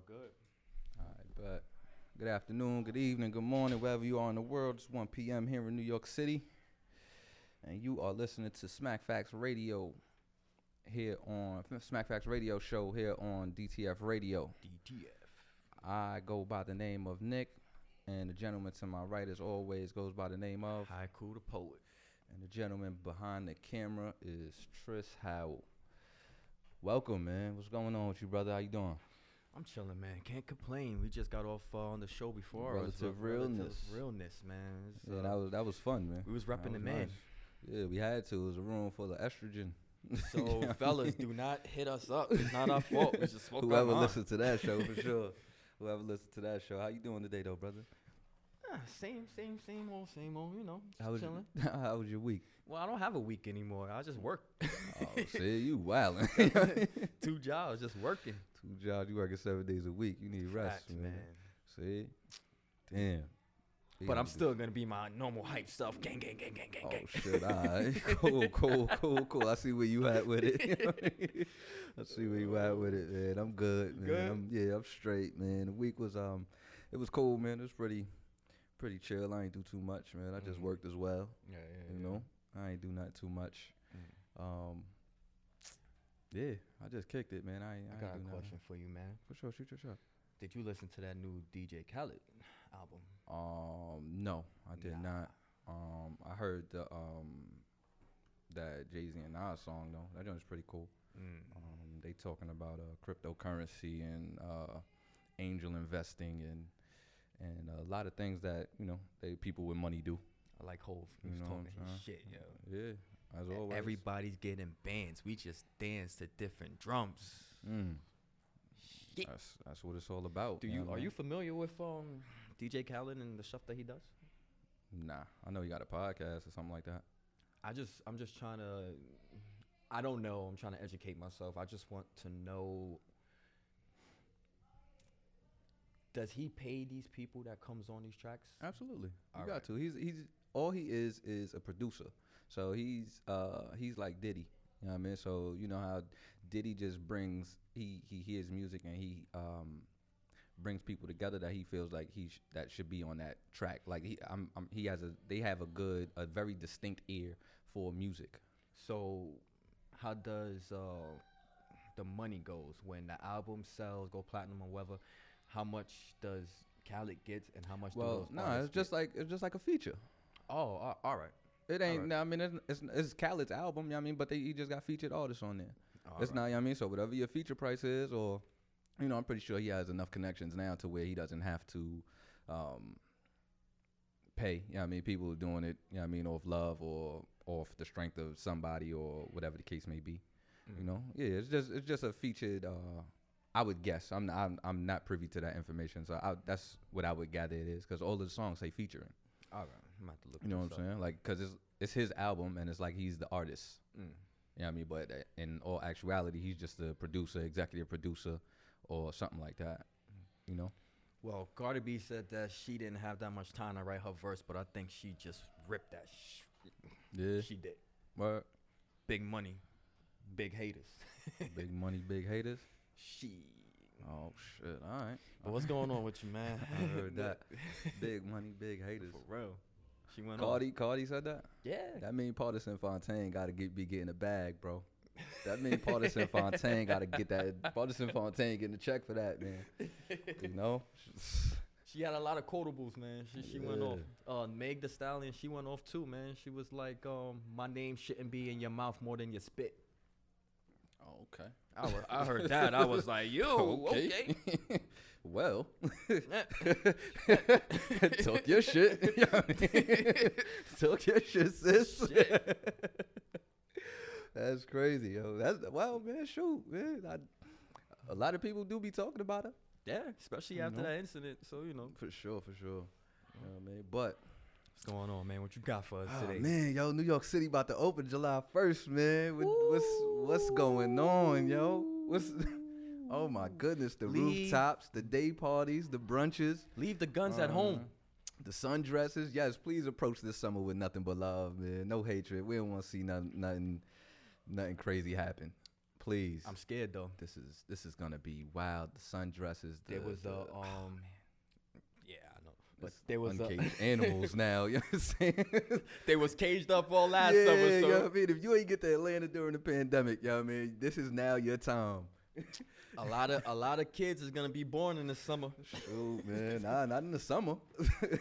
Y'all good? All right, but good afternoon, good evening, good morning, wherever you are in the world. It's 1 p.m. here in New York City, and you are listening to SmactFax Radio here on SmactFax Radio Show here on DTF Radio. DTF. I go by the name of Nick, and the gentleman to my right, as always, goes by the name of, Haiku the poet. and the gentleman behind the camera is Tris Howell. Welcome, man. What's going on with you, brother? How you doing? I'm chilling, man. Can't complain. We just got off uh, on the show before. Relative re- relative realness. realness, man. It's, Yeah, uh, that was that was fun, man. we was repping the man. nice. Yeah, we had to. It was a room full of estrogen. So, fellas, do not hit us up. It's not our fault. We just spoke Whoever listened to that show for sure. Whoever listened to that show. How you doing today, though, brother? Ah, same, same, same old, same old. You know, just How was chilling. how was your week? Well, I don't have a week anymore. I just work. Oh, see, you wildin'. Two jobs, just working. Two jobs. You working seven days a week. You need rest, Facts, man. man. See, damn. But I'm still gonna be my normal hype stuff. Gang, gang, gang, gang, gang, Oh gang. shit! All right, cool, cool, cool, cool. I see where you at with it. I see where you at with it, man. I'm good, man. Good? I'm, yeah, I'm straight, man. The week was um, it was cool, man. It was pretty, pretty chill. I ain't do too much, man. I just Mhm. worked as well. Yeah, yeah, You yeah. know, I ain't do not too much. Mm. Um, yeah, I just kicked it, man. I I, I got a do nothing. question for you, man. For sure, shoot your shot. Did you listen to that new DJ Khaled album? Um, no, I did Nah. not. Um, I heard the um, that Jay Z and Nas song though. That joint's pretty cool. Mm. Um, they talking about uh, cryptocurrency and uh, angel investing and and a lot of things that you know they people with money do. I like Hov. He You was talking his shit, yo. Yeah, as always. Everybody's getting bands. We just dance to different drums. Mm, Shit. that's that's what it's all about. Do you are you familiar with um DJ Khaled and the stuff that he does? Nah, I know you got a podcast or something like that. I just I'm just trying to I don't know. I'm trying to educate myself. I just want to know does he pay these people that comes on these tracks? Absolutely, you All got right. to. He's he's all he is is a producer. So he's uh he's like Diddy. You know what I mean? So you know how Diddy just brings he he hears music and he um brings people together that he feels like he sh- that should be on that track. Like he I'm, I'm he has a they have a good a very distinct ear for music. So how does uh the money goes when the album sells, go platinum or whatever? How much does Khaled get and how much Well, no, artists it's just get? like it's just like a feature. Oh, all right. It ain't. Alright. nah, I mean, it's, it's it's Khaled's album. You know what I mean, but they, he just got featured artists on there. All it's right. not. You know what I mean, so whatever your feature price is, or you know, I'm pretty sure he has enough connections now to where he doesn't have to um, pay. You know what I mean, people are doing it. You know what I mean, off love or off the strength of somebody or whatever the case may be. You Mm. know, yeah, it's just it's just a featured. Uh, I would guess. I'm not, I'm I'm not privy to that information, so I, that's what I would gather it is because all of the songs say featuring. All right. I'm about to look You know what I'm saying? Like, cause it's it's his album and it's like he's the artist. Mm. You know what I mean? But uh, in all actuality, he's just a producer, executive producer, or something like that. You know? Well, Cardi B said that she didn't have that much time to write her verse, but I think she just ripped that. Sh- Yeah. she did. What? Big money, big haters. big money, big haters. She. Oh shit! All right. But what's going on with you, man? I heard that. big money, big haters. For real. She went on. Cardi, Cardi said that. Yeah. That mean Pardison Fontaine got to get be getting a bag, bro. That mean Pardison Fontaine got to get that. Pardison Fontaine getting a check for that, man. You know? She had a lot of quotables, man. She she went off. Yeah. Uh, Meg The Stallion, she went off too, man. She was like, um, my name shouldn't be in your mouth more than your spit. Oh, okay. I, I heard that. I was like, yo, okay. well, talk your shit. You know I mean? talk your shit, sis. That's crazy, yo. That's well, man. Shoot, man. I, a lot of people do be talking about her. Yeah, especially You after know? that incident. So you know, For sure, for sure. You know what I mean? But what's going on, man? What you got for us oh, today? man, yo, New York City about to open July first, man. What, what's what's going on, yo? What's Oh my goodness, the Leave- rooftops, the day parties, the brunches. Leave the guns at home. Uh, The sundresses, yes. Please approach this summer with nothing but love, man. No hatred. We don't want to see nothing, nothing, nothing crazy happen. Please. I'm scared though. this is this is gonna be wild. The sundresses. The, There was the, a um, yeah, I know, but it's there was a, animals now. You know what I'm saying? they was caged up all last yeah, summer. you So know what I mean? If you ain't get to Atlanta during the pandemic, you know what I mean? This is now your time. A lot of a lot of kids is gonna be born in the summer. Shoot, man. Nah, not in the summer.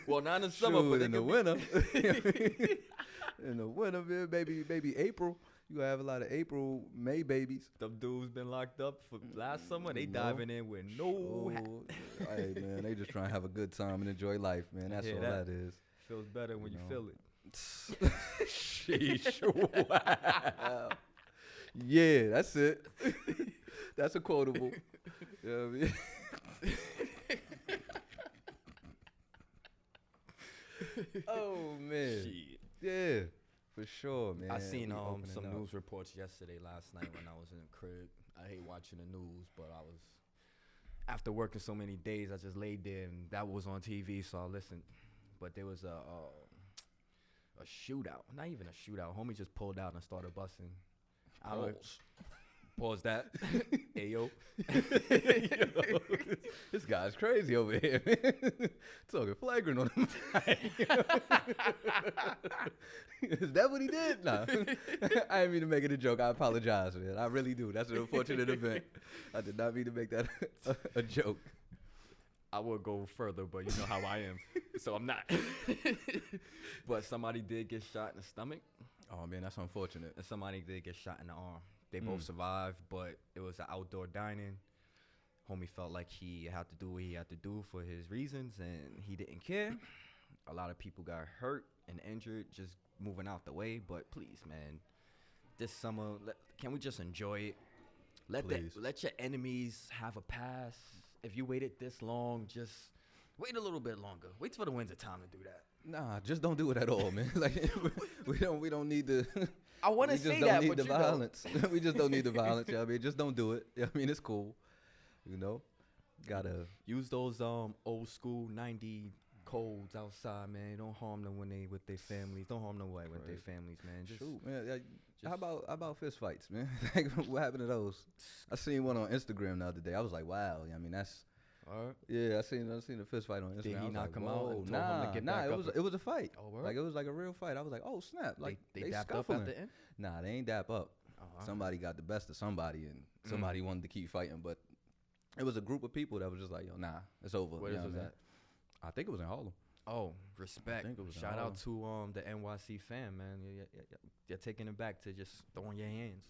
Well, not in the summer, Shoot, but in the winter. You know what I mean? in the winter, man, maybe maybe April. You gonna have a lot of April, May babies. Them dudes been locked up for last summer. They No. diving in with no. hey man, they just trying to have a good time and enjoy life, man. That's all that. that is. Feels better when you No. feel it. Sheesh. Wow. Yeah, that's it. that's a quotable. You know what I mean? oh man. Shit. Yeah, for sure, man. I seen um some up. news reports yesterday, last night when I was in the crib. I hate watching the news, but I was after working so many days, I just laid there and that was on TV, so I listened. But there was a uh, a shootout, not even a shootout. Homie just pulled out and started busting. Pause. pause that. Ayo. Yo, this guy's crazy over here, man. Talking flagrant on him. Is that what he did? Nah. I didn't mean to make it a joke. I apologize, man. I really do. That's an unfortunate event. I did not mean to make that a, a joke. I would go further, but you know how I am, so I'm not. but somebody did get shot in the stomach, Oh man, that's unfortunate. and somebody did get shot in the arm. They both Mm. survived, but it was an outdoor dining. Homie felt like he had to do what he had to do for his reasons, and he didn't care. A lot of people got hurt and injured just moving out the way. But please, man, this summer, let, can we just enjoy it? Let the, Please. let your enemies have a pass. If you waited this long, just wait a little bit longer. Wait for the winter time to do that. Nah, just don't do it at all, man. Like we don't we don't need the I want we to just say don't that, need but the you know, violence. we just don't need the violence. Yeah, I mean, just don't do it. Yeah, I mean, it's cool. You know, gotta. use those um old school 90 codes outside, man. Don't harm them when they with their families. Don't harm them with their families, man. Just Shoot, man. yeah, how about how about fist fights, man? like, what happened to those? I seen one on Instagram the other day. I was like, wow. Yeah, I mean, that's Yeah. I seen I seen a fist fight on Instagram. Did he knock like, him out and told him nah, nah. it was it was a fight. Oh, word? Like it was like a real fight. I was like, oh snap! Like they, they, they dapped scuffling. up at the end. Nah, they ain't dap up. Uh-huh. Somebody got the best of somebody, and Mm. somebody wanted to keep fighting, but it was a group of people that was just like, yo, nah, it's over. Where was what I? Think it was in Harlem. Oh, respect. think it was Shout out to um the NYC fan, man. You- you- you- you- You're taking it back to just throwing your hands.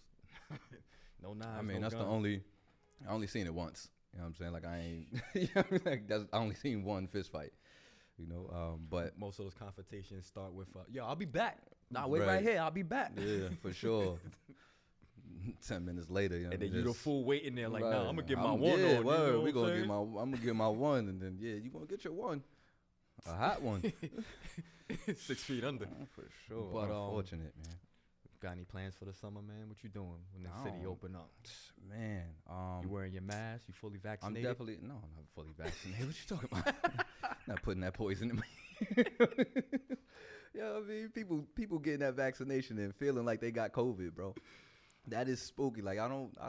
no knives. I mean, no that's the only. I only seen it once. You know what I'm saying? Like I ain't. you know I mean? like that's I only seen one fist fight. You know, um, but Most of those confrontations start with, uh, "Yo, I'll be back." Nah, wait right, Right. here. I'll be back. yeah, for sure. Ten minutes later, you know, And then you the fool waiting there like, "Nah, I'm gonna get my I'm- one yeah, on." you word, know we gonna I'm get my. I'm gonna get my one, and then yeah, you gonna get your one, a hot one. Six feet under. for sure. But, um, unfortunate, man. Got any plans for the summer, man? What you doing when the city open up? Man, um, You wearing your mask? You fully vaccinated? I'm vaccinated? definitely no, I'm not fully vaccinated. what you talking about? not putting that poison in me. yeah, I mean, people people getting that vaccination and feeling like they got COVID, bro. That is spooky. Like I don't, I,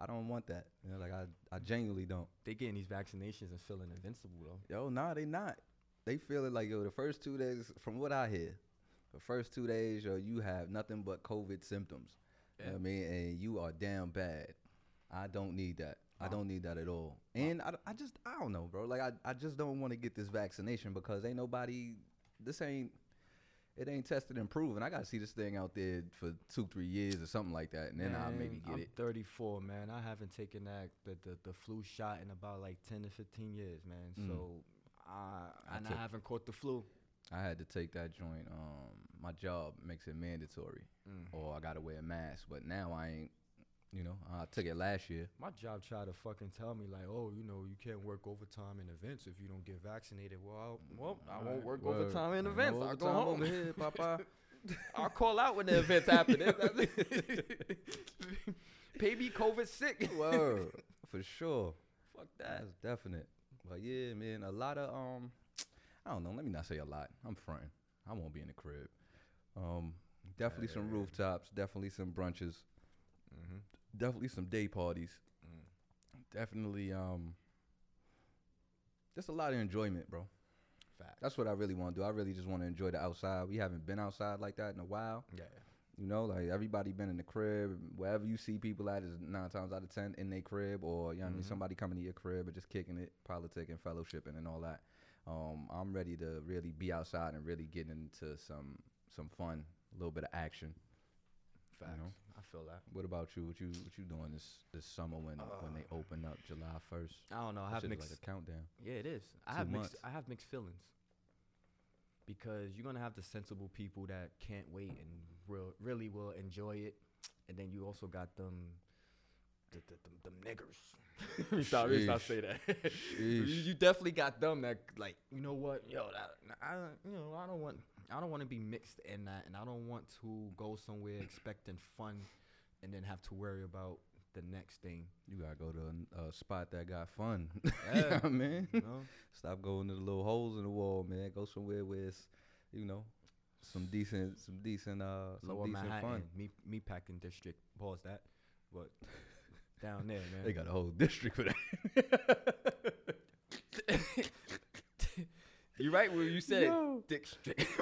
I don't want that. You know, like I, I genuinely don't. They getting these vaccinations and feeling invincible though. Yo, nah, they not. They feeling like yo, the first two days, from what I hear, the first two days, yo, you have nothing but COVID symptoms. You know what I mean, and you are damn bad. I don't need that. I don't need that at all. And I, I just, I don't know, bro. Like I, I just don't want to get this vaccination because ain't nobody, this ain't, it ain't tested and proven. I gotta see this thing out there for two, three years or something like that, and then I'll maybe get I'm it. 34, man. I haven't taken that the, the, the flu shot in about like 10 to 15 years, man. Mm. So I I and took- I haven't caught the flu. I had to take that joint. Um, my job makes it mandatory, Mm. or I gotta wear a mask. But now I ain't. You know, I took it last year. My job tried to fucking tell me like, oh, you know, you can't work overtime in events if you don't get vaccinated. Well, I'll, well, I won't work word. overtime in events. I'll go home. over here, Papa. I'll call out when the events happen. Pay me COVID sick. Word, for sure. Fuck that. That's definite. But yeah, man, a lot of um, I don't know. Let me not say a lot. I'm fronting. I won't be in the crib. Um, definitely some rooftops. Definitely some brunches. Mm-hmm. definitely some day parties. Mm. Definitely, um, just a lot of enjoyment, bro. Fact. That's what I really want to do. I really just want to enjoy the outside. We haven't been outside like that in a while. Yeah. You know, like everybody been in the crib. Wherever you see people at is nine times out of ten in their crib, or you know, what I mean, Mhm. somebody coming to your crib and just kicking it, politicking, fellowshipping, and all that. Um, I'm ready to really be outside and really get into some some fun, a little bit of action. Facts. know? I feel that. What about you? What you what you doing this this summer when when they Uh, open up July first? I don't know. I have mixed. like a countdown. yeah, it is. I two have mixed. I have mixed feelings. Because you're gonna have the sensible people that can't wait and real, really will enjoy it, and then you also got them, the, the, them, them niggers. let me stop. Let stop say that. you, you definitely got them that like, you know what, yo, that I, you know, I don't want, I don't want to be mixed in that, and I don't want to go somewhere expecting fun, and then have to worry about the next thing. You gotta go to a, a spot that got fun. you know Yeah. what I mean? You know? Stop going to the little holes in the wall, man. Go somewhere where it's, you know, some decent, some decent, uh, some Lower decent Manhattan, fun. me me packing district. Pause that, but down there, man. They got a whole district for that. you right where you said Yo. district.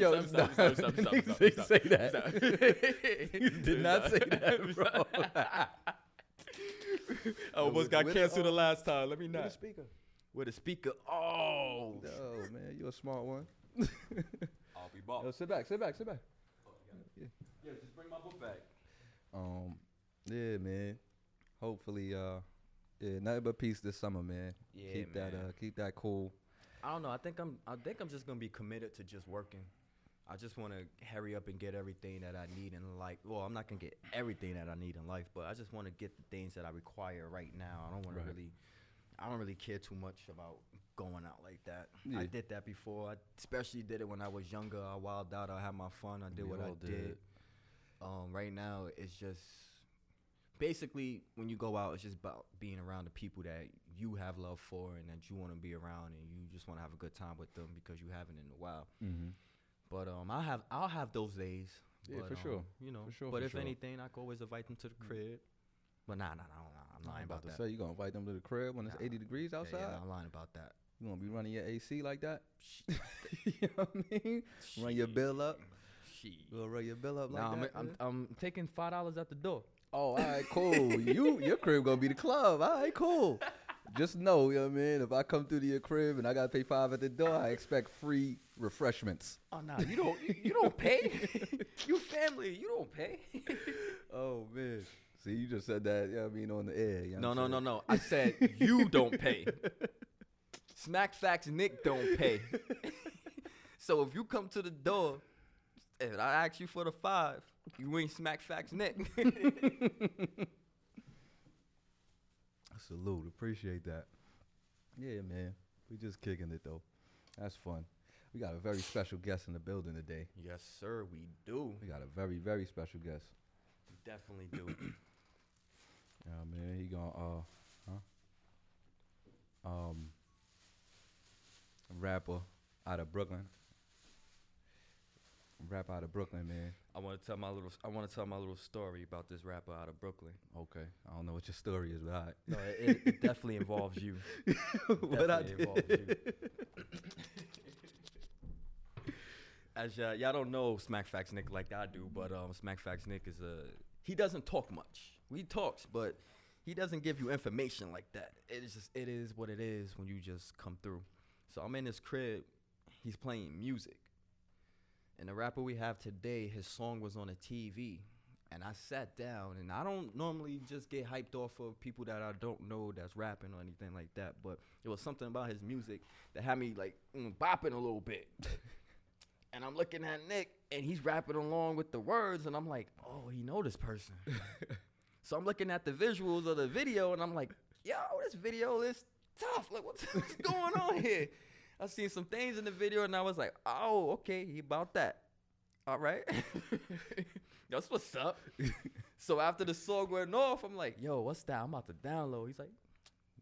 Yo, stop. Niggas ain't say that. You did not say that, bro. I almost got canceled the last time. Let me With a not. speaker. With a speaker. Oh. Oh man, you a smart one. I'll be Yo, sit back, sit back, sit back. yeah Yeah, just bring my book back. Um, yeah, man. Hopefully, uh, yeah, nothing but peace this summer, man. Yeah, keep that, uh, keep that cool. I don't know. I think I'm. I think I'm just gonna be committed to just working. I just want to hurry up and get everything that I need in life. Well, I'm not gonna get everything that I need in life, but I just want to get the things that I require right now. I don't want Right. to really. I don't really care too much about going out like that. I did that before. I especially did it when I was younger. I wilded out. I had my fun. I did We what I did. did. Um, right now, it's just basically when you go out, it's just about being around the people that you have love for and that you want to be around, and you just want to have a good time with them because you haven't in a while. Mm-hmm. But um, I have I'll have those days. Yeah, but, for um, sure. You know, For sure, but for if sure. anything, I could always invite them to the crib. But nah, nah, nah, nah I'm lying about, to that. say you gonna invite them to the crib when it's Nah. 80 degrees outside. yeah, I'm lying about that. You gonna be running your AC like that? you know what I mean? Run your bill up. You gonna run your bill up like Nah, I'm. I'm. I'm taking five dollars at the door. Oh, all right, cool. you your crib gonna be the club. All right, cool. Just know, you know what I mean. If I come through to your crib and I gotta pay five at the door, I expect free refreshments. Oh no, you don't you, you don't pay. you family, you don't pay. Oh man. See, you just said that. Yeah, I mean on the air. You know No, what no, no, no. I said you don't pay. SmactFax Nick don't pay. so if you come to the door and I ask you for the five, you ain't SmactFax Nick. Salute. Appreciate that. Yeah, man. We just kicking it though. That's fun. We got a very special guest in the building today. yes, sir, we do. We got a very, very special guest. We definitely do. Yeah, man. He gonna uh huh? Um rapper out of Brooklyn. Rap out of Brooklyn, man. I want to tell my little I want to tell my little story about this rapper out of Brooklyn. Okay. I don't know what your story is, but all right. No, it, it definitely involves you. what I Definitely involves did. you. As uh, y'all don't know SmactFax Nick like I do, but um, SmactFax Nick is a he doesn't talk much. He talks, but he doesn't give you information like that. It is just it is what it is when you just come through. So I'm in his crib, he's playing music, and the rapper we have today, his song was on a TV, and I sat down, and I don't normally just get hyped off of people that I don't know that's rapping or anything like that, but it was something about his music that had me like mm, bopping a little bit. and I'm looking at Nick, and he's rapping along with the words, and I'm like, oh, he know this person. so I'm looking at the visuals of the video, and I'm like, yo, this video is tough. Like, what's, what's going on here? I seen some things in the video, and I was like, oh, okay, he about that. All right, that's what's up. so after the song went off, I'm like, yo, what's that? I'm about to download. He's like,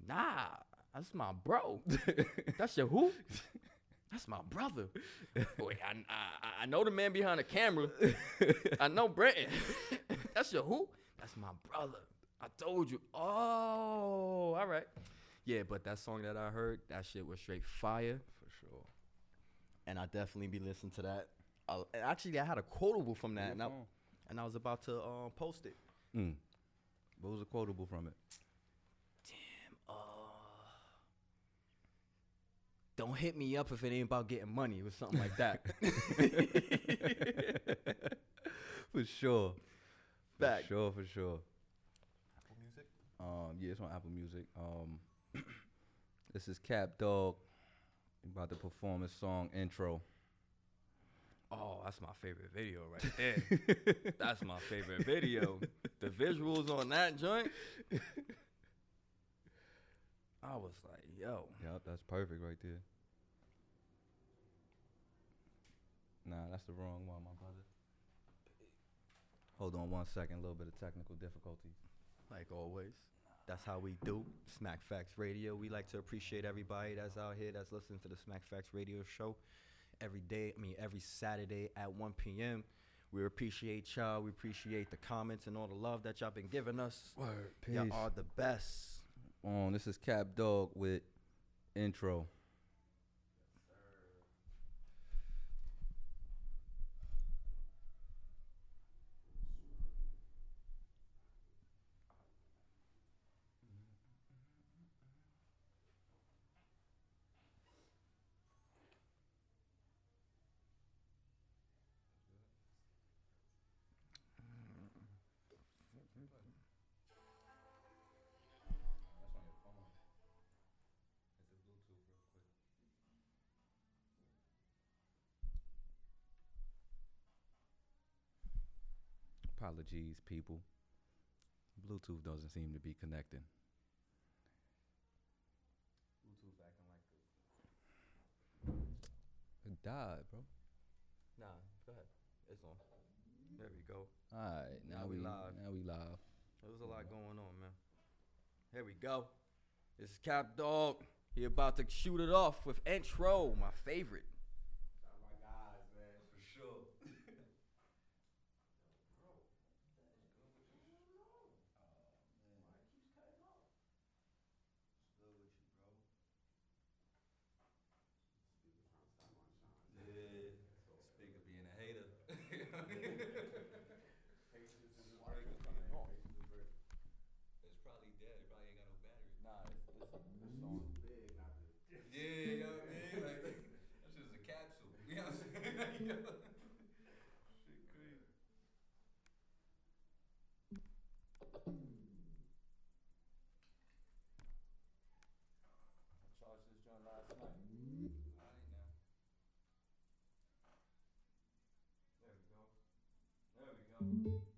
nah, that's my bro. that's your who? That's my brother. Wait, I, I I know the man behind the camera. I know Brenton. That's your who? That's my brother. I told you. Oh, all right. Yeah, but that song that I heard, that shit was straight fire. For sure. And I definitely be listening to that. Uh, actually, I had a quotable from that, and I, and I was about to uh, post it. Mm. What was a quotable from it? Damn. Uh, don't hit me up if it ain't about getting money or something like that. for sure. For Fact. sure, for sure. Apple Music. Um, yeah, it's on Apple Music. Um, this is Kapp Dawgg about to perform his song intro. Oh, that's my favorite video right there. that's my favorite video. The visuals on that joint. I was like, yo. Yep, that's perfect right there. Nah, that's the wrong one, my brother. Hold on one second, a little bit of technical difficulties. Like always. That's how we do. SmactFax Radio. We like to appreciate everybody that's out here that's listening to the SmactFax Radio show every day. I mean, every Saturday at 1 p.m. We appreciate y'all. We appreciate the comments and all the love that y'all been giving us. Word, peace. Y'all are the best. Um, this is Kapp Dawgg with intro. Apologies, people. Bluetooth doesn't seem to be connecting. Bluetooth acting like It died, bro. Nah, go ahead. It's on. There we go. All right, now, Now we we live. Now we live. There's a lot going on, man. Here we go. This is Kapp Dawgg. He about to shoot it off with intro, my favorite. Thank you.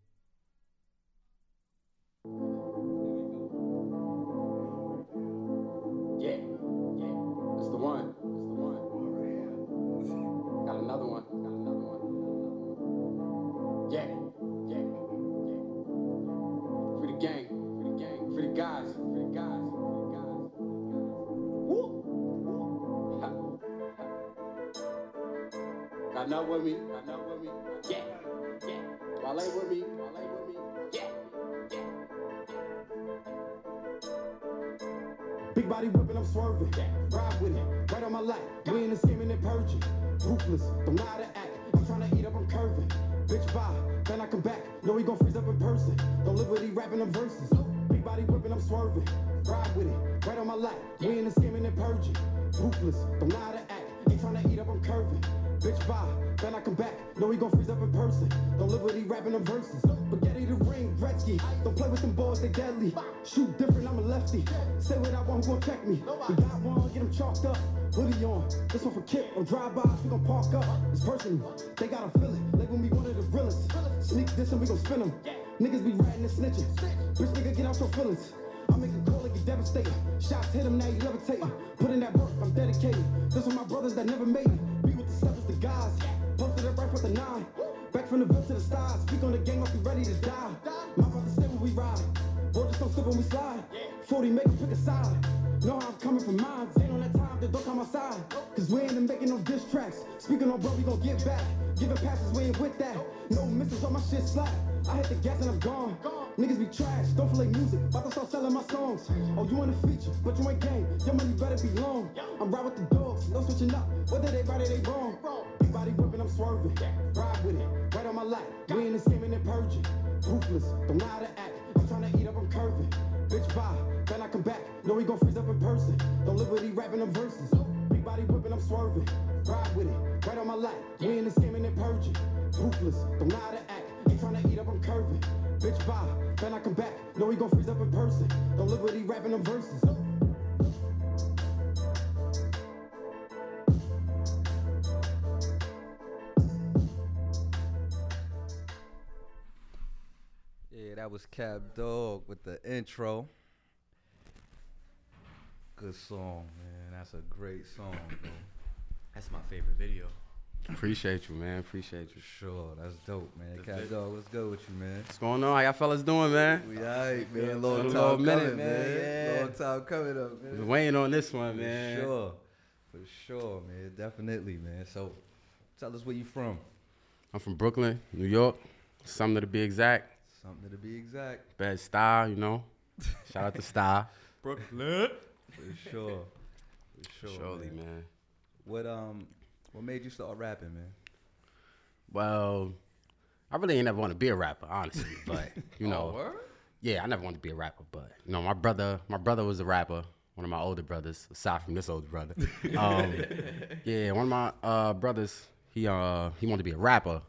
Big body whipping, I'm swerving. Ride with it, right on my lap. We in the skimming and purging. Ruthless, don't lie to act. I'm trying to eat up, I'm curving. Bitch, bye, then I come back. Know he gon' freeze up in person. Don't live with he rapping them verses. Big body whipping, I'm swerving. Ride with it, right on my lap. We in the skimming and purging. Ruthless, don't lie to act. Ain't trying to eat up, I'm curving. Bitch, bye, then I come back. Know we gon' freeze up in person. Don't live with he rapping them verses. Spaghetti the ring, Gretzky. Don't play with them balls, they deadly. Shoot different, I'm a lefty. Say what I want, who gon' check me? We got one, get him chalked up. Hoodie on, this one for Kip. On drive-bys, we gon' park up. It's personal, they gotta feel it. Label me one of the realest. Sneak this and we gon' spin them. Niggas be ratting and snitching. Bitch, nigga, get out your feelings. I make a call like it's devastating. Shots hit him, now you levitating. Put in that work, I'm dedicated. This for my brothers that never made it. Be with the sevens, the guys. Up with nine. Back from the ville to the stars. Speak on the game, I'll be ready to die. My brother stay when we ride. Boy, just don't slip when we slide. 40 make it pick a side. Know how I'm coming from mine. Ain't on that time, then don't come outside. Cause we ain't making no diss tracks. Speaking on bro, we gon' get back. Giving passes, we ain't with that. No misses on my shit slap. I hit the gas and I'm gone. Niggas be trash, don't play music, about to start selling my songs. Oh, you in the feature, but you ain't game. Your money better be long. I'm right with the dogs, no switching up. Whether they right or they wrong. Body whipping, I'm swerving. Ride with it, right on my life. We in the scamming and purging. Ruthless, don't know how to act. I'm trying to eat up, I'm curving. Bitch, bye, then I come back. No, we gon' freeze up in person. Don't live with these rapping them verses. Big body whipping, I'm swerving. Ride with it, right on my life. We in the scamming and purging. Ruthless, don't know how to act. Ain't trying to eat up, I'm curving. Bitch, bye, then I come back. No, we gon' freeze up in person. Don't live with these rapping them verses. That was Kapp Dawgg with the intro. Good song, man. That's a great song, bro. That's my favorite video. Appreciate you, man. Appreciate you. Sure, that's dope, man. That's Cap it. Dog, what's good with you, man? What's going on? How y'all fellas doing, man? We alright, man. Yeah, Long time little coming, minute, man. man. Yeah. Long time coming up, man. Been waiting on this one, man. For sure. For sure, man. Definitely, man. So, tell us where you from. I'm from Brooklyn, New York. Something to be exact. Something to be exact. Bed-Stuy, you know. Shout out to Style. Brooklyn. For sure. For sure. Surely, man. man. What um what made you start rapping, man? Well, I really ain't never want to be a rapper, honestly. But you know, word? yeah, I never wanted to be a rapper. But you know, my brother, my brother was a rapper. One of my older brothers, aside from this older brother. Um, yeah, one of my uh, brothers, he uh he wanted to be a rapper,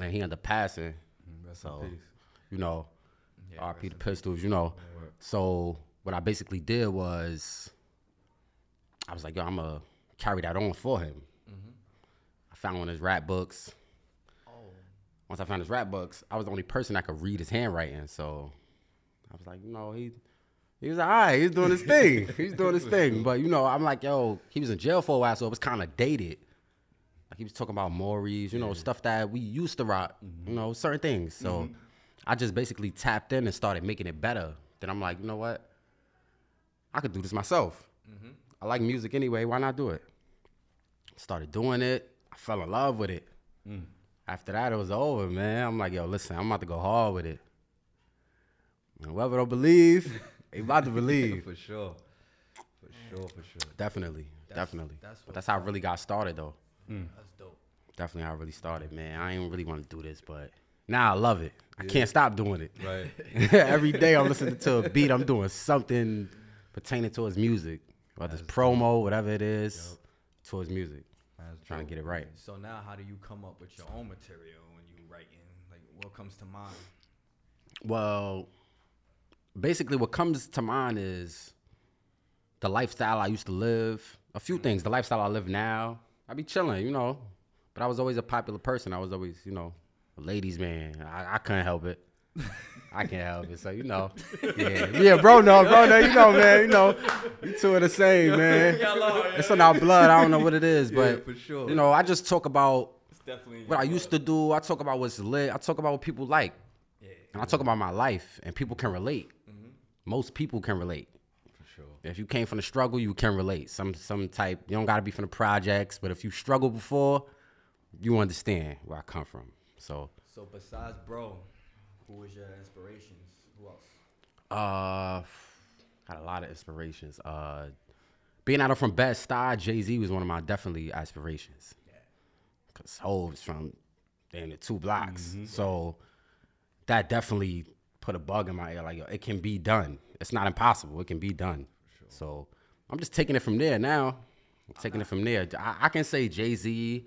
and he ended up passing. Rest So, in peace. you know, Yeah, RP the Pistols, you know. So what I basically did was, I was like, yo, I'm gonna carry that on for him. Mm-hmm. I found one of his rap books. Oh. Once I found his rap books, I was the only person that could read his handwriting. So I was like, you know, he he was all right. He's doing his thing. He's doing his thing. But you know, I'm like, yo, he was in jail for a while, so it was kind of dated. He was talking about Maury's, you know, stuff that we used to rock, you know, certain things. So mm-hmm. I just basically tapped in and started making it better. Then I'm like, you know what? I could do this myself. Mm-hmm. I like music anyway. Why not do it? Started doing it. I fell in love with it. Mm. After that, it was over, man. I'm like, yo, listen, I'm about to go hard with it. And whoever don't believe, they about to believe. for sure. For sure, for sure. Definitely, That's- definitely. that's but that's how I really got started, though. Mm. That's dope. Definitely how I really started, man. I didn't really want to do this, but now I love it. I can't stop doing it. Right. Every day I'm listening to a beat, I'm doing something pertaining towards music, whether it's promo, whatever it is, towards music. That's Trying to get it right. So now, how do you come up with your own material when you writing? Like, what comes to mind? Well, basically, what comes to mind is the lifestyle I used to live. A few mm. things. The lifestyle I live now. I be chilling, you know. But I was always a popular person. I was always, you know, a ladies' man. I, I couldn't help it. I can't help it. So you know, yeah, yeah, bro, no, bro, no, you know, man, you know, you two are the same, man. It's in our blood. I don't know what it is, but for sure. you know, I just talk about what I used to do. I talk about what's lit. I talk about what people like. Yeah. And I talk about my life, and people can relate. Most people can relate. Sure. If you came from the struggle, you can relate. Some some type. You don't gotta be from the projects, but if you struggled before, you understand where I come from. So, So besides bro, who was your inspirations? Who else? uh, had a lot of inspirations. Uh, being out of from Bed-Stuy, Jay Z was one of my definitely aspirations. Yeah. Cause Hov is from damn the two blocks, so that definitely put a bug in my ear. Like, yo, it can be done. It's not impossible. It can be done. So I'm just taking it from there now. I'm taking it from there. I, I can say Jay Z.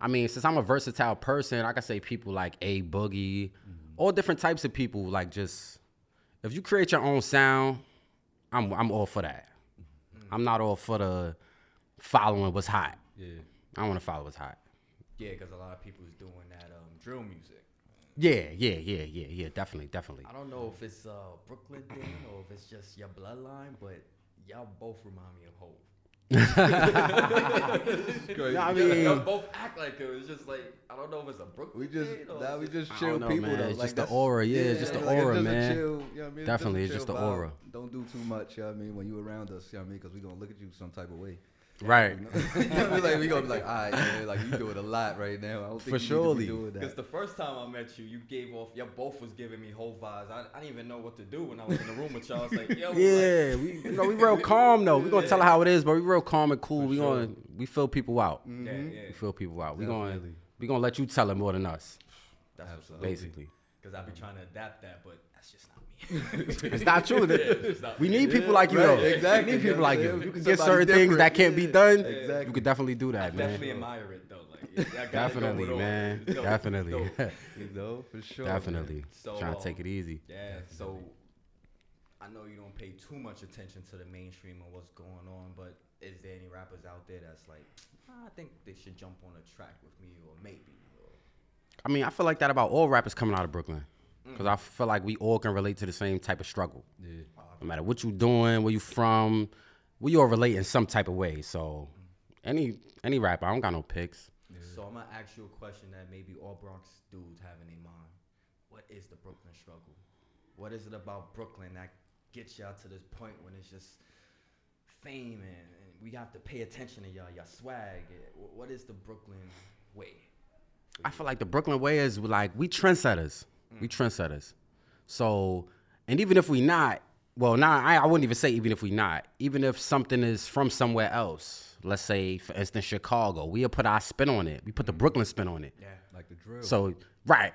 I mean, since I'm a versatile person, I can say people like A Boogie, all different types of people. Like, just if you create your own sound, I'm I'm all for that. I'm not all for the following what's hot. Yeah. I want to follow what's hot. Yeah, because a lot of people is doing that um, drill music. Yeah, yeah, yeah, yeah, yeah. Definitely, definitely. I don't know if it's a Brooklyn thing or if it's just your bloodline, but y'all both remind me of Hope. Crazy. I Y'all mean, both act like it. It's just like I don't know if it's a Brooklyn. We just thing or now we just chill know, people man. though. It's like just the aura, yeah, it's just the like, aura, just man. chill, you know what I mean? Definitely, a it's just the vibe. aura. Don't do too much, you know what I mean, when you around us, you know what I mean? Because we gonna look at you some type of way. Right. we like we gonna be like, all right, man, like you doing a lot right now. I don't think For you surely. be doing Because the first time I met you, you gave off, y'all both was giving me whole vibes. I, I didn't even know what to do when I was in the room with y'all. I was like, yo, like, Yeah, we you know we real calm though. We gonna tell her how it is, but we real calm and cool. For we sure. gonna we fill people out. yeah, mm-hmm. yeah. We fill people out. We gonna we gonna let you tell her more than us, That's. Absolutely. basically. Because I be trying to adapt that, but that's just not me. It's not true. Yeah, it's not we need people like you right, though. exactly. We need people like you. Yeah, You can get certain things that can't be done. exactly. You could definitely do I that, man. definitely admire it though. Like, I Definitely, man. Dope. Definitely. Dope. You know, for sure. Definitely. So, Trying to uh, take it easy. Yeah. So I know you don't pay too much attention to the mainstream and what's going on, but is there any rappers out there that's like, "Ah, I think they should jump on a track with me, or maybe? Or, I mean, I feel like that about all rappers coming out of Brooklyn. Because I feel like we all can relate to the same type of struggle. Yeah. No matter what you're doing, where you from, we all relate in some type of way. So any any rapper, I don't got no picks. So I'm gonna ask you a question that maybe all Bronx dudes have in their mind. What is the Brooklyn struggle? What is it about Brooklyn that gets y'all to this point when it's just fame and, and we have to pay attention to y'all, y'all swag? What is the Brooklyn way? I feel like the Brooklyn way is like we trendsetters. We trendsetters. So, and even if we not, well, nah, I, I wouldn't even say even if we not. Even if something is from somewhere else, let's say for instance Chicago, we'll put our spin on it. We put the Brooklyn spin on it. Yeah. Like the drill. So right.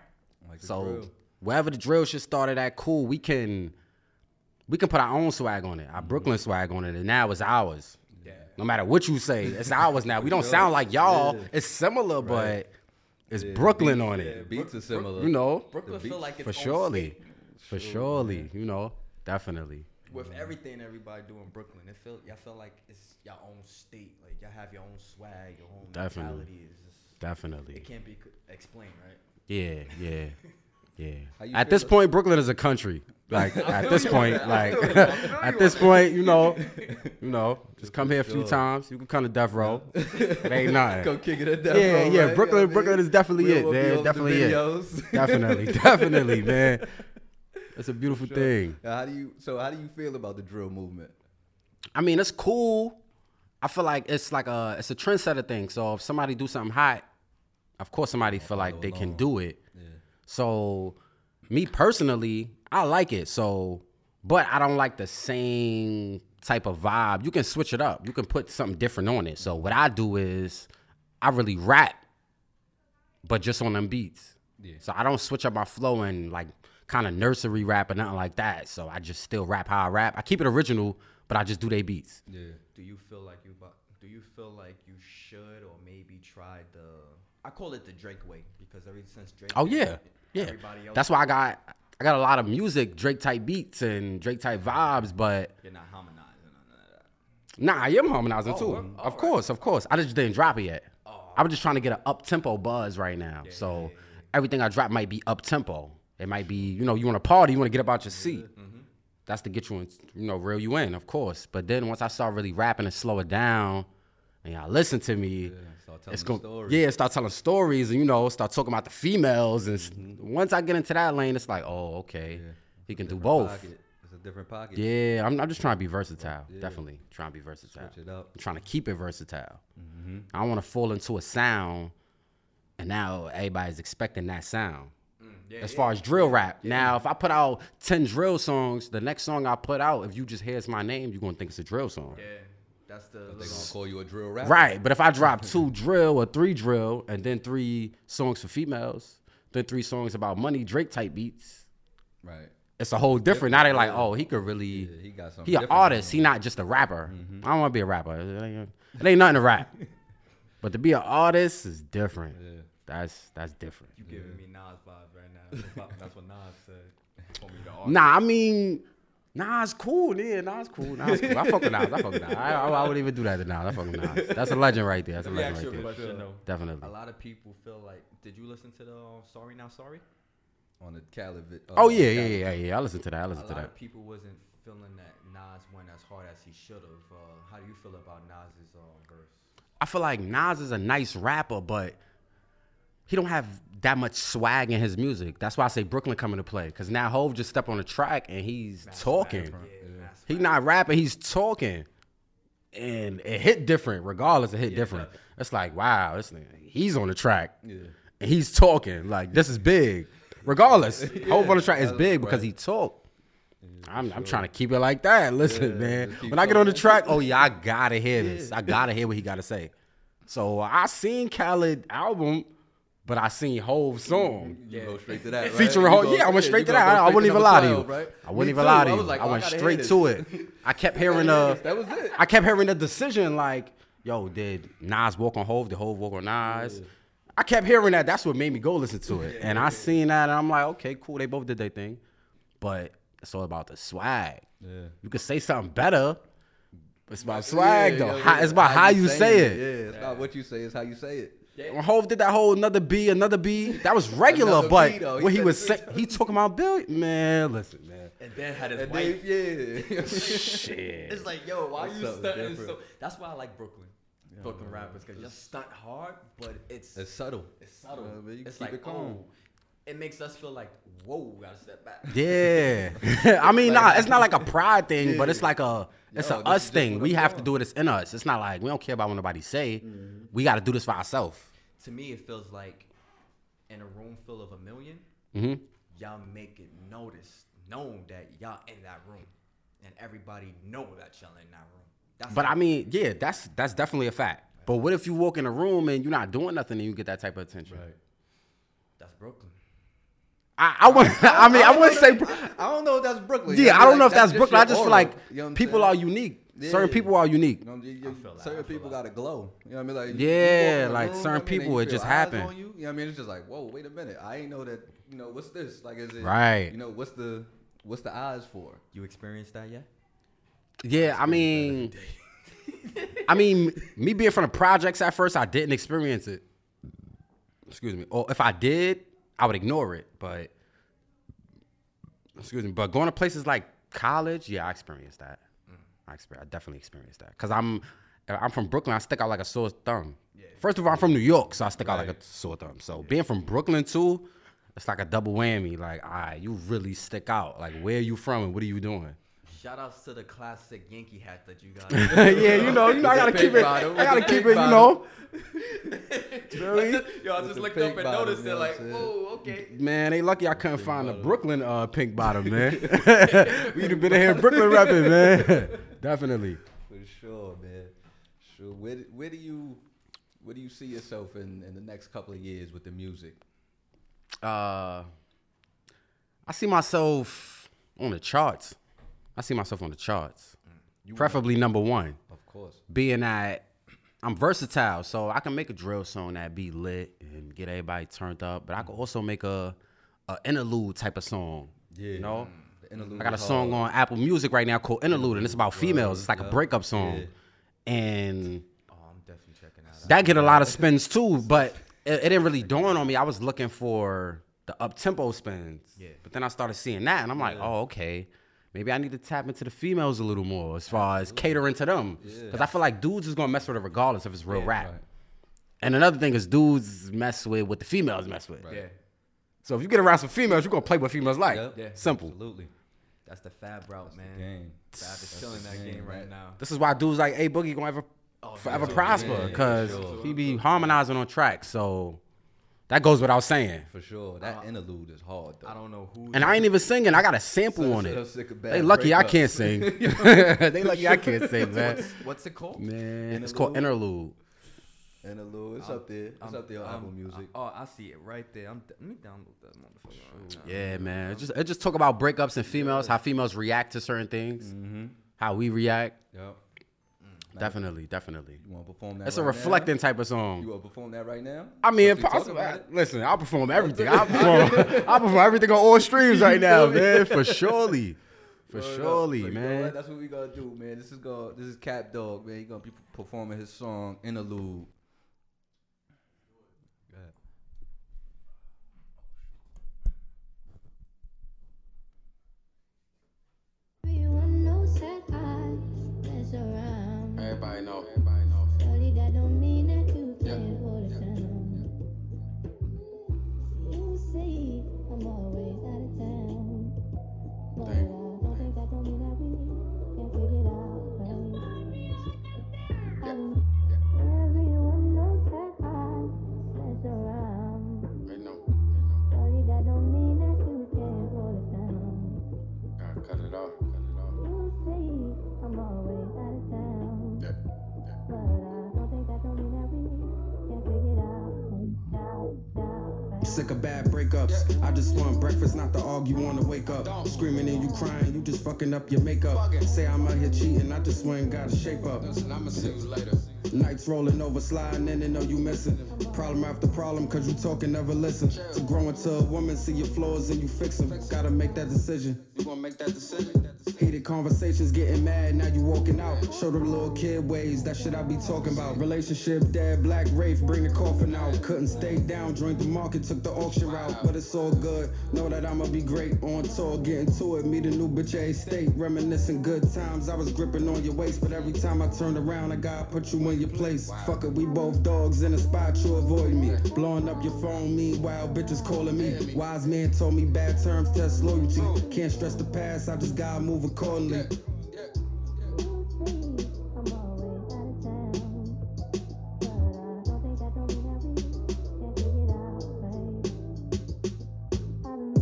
Like the so drill. wherever the drill shit started at, cool. We can we can put our own swag on it, our mm-hmm. Brooklyn swag on it, and now it's ours. Yeah. No matter what you say, it's ours now. We don't sound like y'all. It's similar, Right. but it's Yeah, Brooklyn beats- on yeah, it. beats are similar. You know, Brooklyn feel like it's for own surely, state. for surely. You know, definitely. With everything everybody do in Brooklyn, it feel y'all feel like it's your own state. Like y'all have your own swag, your own Definitely. mentality. It's just, Definitely. it can't be explained, right? Yeah, yeah, yeah. At this feel- point, Brooklyn is a country. Like at this point, like at this point, you know, you know, just come here a few times. You can come to death row. It ain't nothing. Go kick it at that. Yeah, row, yeah, right? Brooklyn- You know Brooklyn is definitely We it, don't wanna be man, definitely it. definitely, definitely, man. That's a beautiful thing. Now, how do you? So how do you feel about the drill movement? I mean, it's cool. I feel like it's like a it's a trendsetter thing. So if somebody do something hot, of course somebody feel like they can do it. So me personally, I like it. So, but I don't like the same type of vibe. You can switch it up. You can put something different on it. So what I do is I really rap, but just on them beats. Yeah. So I don't switch up my flow and like kind of nursery rap or nothing like that. So I just still rap how I rap. I keep it original, but I just do they beats. Yeah. Do you feel like you do you feel like you should or maybe try the I call it the Drake way because ever since Drake Oh yeah, yeah. everybody else That's why I got I got a lot of music, Drake type beats and Drake type vibes, but you're not harmonizing none that. Nah, I am harmonizing Oh, too. of Alright. course, of course. I just didn't drop it yet. I was just trying to get an up tempo buzz right now. so yeah, yeah, everything I drop might be up tempo. It might be, you know, you want to party, you want to get up out your seat. Mm-hmm. That's to get you in, you know, reel you in, of course. But then once I start really rapping and slow it down, and y'all listen to me, Start telling it's going stories. yeah, start telling stories and you know, start talking about the females and Mm-hmm. once I get into that lane, it's like, oh, okay, he can do both. Pocket. It's a different pocket. Yeah, I'm, I'm just trying to be versatile. Definitely trying to be versatile. Switch it up. I'm trying to keep it versatile. Mm-hmm. I don't want to fall into a sound, and now everybody's expecting that sound. Yeah, as yeah. far as drill rap, now if I put out ten drill songs, the next song I put out, if you just hears my name, you're gonna think it's a drill song. Yeah, that's the They little, gonna call you a drill rapper. Right, but if I drop two drill or three drill, and then three songs for females, then three songs about money, Drake type beats, Right. it's a whole different. Now they're like, oh, he could really. Yeah, he got something. He an artist. He not just a rapper. Mm-hmm. I don't want to be a rapper. It ain't, it ain't nothing to rap. but to be an artist is different. Yeah. That's that's different. you giving me Nas vibes right now. That's what, Nas said. Me to. Nah, I mean, Nas cool. Yeah, Nas cool. Nas cool. I fuck with Nas. I fuck with Nas. I, I, I wouldn't even do that to Nas. I fuck with Nas. That's a legend right there. That's a legend ask right a there. question though. Definitely. A lot of people feel like. Did you listen to the uh, Sorry Not Sorry? on the Calivet. Oh yeah, yeah, yeah, yeah, yeah. I listen to that. I A listen to lot that. of people wasn't feeling that Nas went as hard as he should have. Uh, how do you feel about Nas's uh, verse? I feel like Nas is a nice rapper, but he don't have that much swag in his music. That's why I say Brooklyn come to play. Cause now Hov just step on the track and he's talking. Yeah, Nas He not rapping, he's talking. and it hit different. Regardless, it hit different. It's like wow, this nigga, he's on the track, Yeah. and he's talking like this is big. Regardless, Hov on the track is that's big because he talk. I'm, I'm trying to keep it like that. Listen, Yeah, man. just keep When I get on the track, oh yeah, I gotta hear this. I gotta hear what he gotta say. So I seen Khaled album, but I seen Hov song. You go straight to that, right? Featuring Hov. Yeah, I went straight to that. I, I wouldn't even lie to you. right? I wouldn't even lie to you. like, I oh, went straight to it. I kept hearing uh That was it. I kept hearing the decision like, yo, did Nas walk on Hov? Did Hov walk on Nas? I kept hearing that. That's what made me go listen to it. And I seen that and I'm like, okay, cool. They both did their thing. But it's all about the swag. Yeah. You could say something better. It's about swag Yeah, though. yeah, How, it's about how, you say it. Yeah, it's not what you say, it's how you say it. When Hov did that whole another B, another B, that was regular. But B, though. He when he was it say, three he talking about billion, man. Listen, man. And then had his And wife. then, yeah. Shit. It's like, yo, why That's you something stunting different. so? That's why I like Brooklyn, Brooklyn rappers, cause you stunt hard, but it's it's subtle. it's subtle. Yeah, man, you it's keep like, it calm. oh, it makes us feel like, whoa, gotta step back. Yeah, I mean, nah, it's not like a pride thing, but it's like a it's No, a us thing. We I'm have to do it. It's in us. It's not like we don't care about what nobody say. Mm-hmm. We got to do this for ourselves. To me, it feels like in a room full of a 1000000 hmm y'all make it noticed, known that y'all in that room, and everybody know that y'all in that room. That's But I mean, yeah, that's that's definitely a fact. But what if you walk in a room and you're not doing nothing and you get that type of attention? that's Brooklyn. I, I want. I mean, I wouldn't say. I don't know if that's Brooklyn. Yeah, I don't know if that's just Brooklyn. I just feel like you know people saying? are unique. Certain people are unique. You know, you, you, feel that, certain people got a glow. You know what I mean? Like you- you Yeah, walk in a like room, certain I mean, and people, it just happened. You. you know what I mean? It's just like, whoa, wait a minute. I ain't know that. You know, what's this? Like, is it Right. You know, what's the what's the eyes for? You experienced that yet? Yeah, I mean, I mean, me being from the projects at first, I didn't experience it. Excuse me. Or if I did, I would ignore it. But excuse me. But going to places like college, yeah, I experienced that. Mm. I exper- I definitely experienced that because I'm I'm from Brooklyn. I stick out like a sore thumb. First of all, I'm from New York, so I stick out like a sore thumb. So being from Brooklyn too, it's like a double whammy. Like, all right, you really stick out. Like, where are you from and what are you doing? Shout outs to the classic Yankee hat that you got. yeah, you know, you know, I gotta keep it. bottom, I gotta keep pink it. You bottom. know, Yo, I With just looked up and bottom, noticed you it. Like, what okay. man, they lucky I couldn't find a Brooklyn uh, pink bottom, man. We'd have been in here in Brooklyn rapping, man. Definitely. For sure, man. Sure. Where do- where do you where do you see yourself in in the next couple of years with the music? Uh, I see myself on the charts. I see myself on the charts, mm. preferably number one. Of course. being that I'm versatile, so I can make a drill song that be lit and get everybody turned up, but I could also make a, a interlude type of song. Yeah. You know? Mm. Interlude I got a song on Apple Music right now called Interlude, and it's about females. It's like a breakup song. yeah. And Oh, I'm definitely checking that out. that get a lot of spins too, but it, it didn't really dawn on me. I was looking for the up tempo spins. Yeah. But then I started seeing that and I'm like, oh, okay. Maybe I need to tap into the females a little more as far as catering to them. Because I feel like dudes is gonna mess with it regardless if it's real rap. right. And another thing is dudes mess with what the females mess with. Yeah, So if you get around some females, you're gonna play what females like. Yep. Yeah. Simple. Absolutely. that's the fab route, man. Game. Fab is killing that game, game right right? now. This is why dudes like A Boogie gonna ever Oh, forever yeah. prosper Yeah, because for sure. he be harmonizing on tracks. So that goes without saying. For sure. That interlude is hard though. I don't know who. And I ain't even singing. I got a sample So- on so it. sick of bad They lucky I can't sing. they lucky I can't sing, man. what's, what's it called? Man, it's called interlude. Interlude. It's up there. It's I'm- up there on I'm- Apple Music. Oh, I see it right there. I'm let me download that motherfucker. right. Yeah, man. It just it just talk about breakups and females, how females react to certain things, Mm-hmm. how we react. Yep. Definitely, definitely. You want to perform that? It's a right reflecting type of song. You want to perform that right now? I mean, if possible, listen, I'll perform everything. I'll perform, I'll perform everything on all streams right now, man. For surely, for Word surely, So you know man. That's what we gonna do, man. This is gonna this is Kapp Dawgg, man. He gonna be performing his song Interlude. Everybody know. Sick of bad breakups. I just want breakfast, not to argue, you wanna wake up. Screaming and you crying, you just fucking up your makeup. Say I'm out here cheating, I just went and got a shape up. Listen, I'ma see you later. Nights rolling over, sliding in and know you missing. Problem after problem, cause you talking, never listen. To grow into a woman, see your flaws and you fix them. Gotta make that decision. You gonna make that decision? Heated conversations, getting mad, now you walking out. Show the little kid ways, that shit I be talking about. Relationship dead, black Wraith, bring the coffin out. Couldn't stay down, joined the market, took the auction route. But it's all good, know that I'ma be great. On tour, getting to it, meet a new bitch at state. Reminiscing good times, I was gripping on your waist. But every time I turned around, I gotta put you in your place. Fuck it, we both dogs in a spot, you avoid me. Blowing up your phone, meanwhile, bitches calling me. Wise man told me bad terms test loyalty. Can't stress the past, I just gotta move accordingly. You see, I'm always out of town. But I don't think that don't mean that we can't figure it out, babe. I don't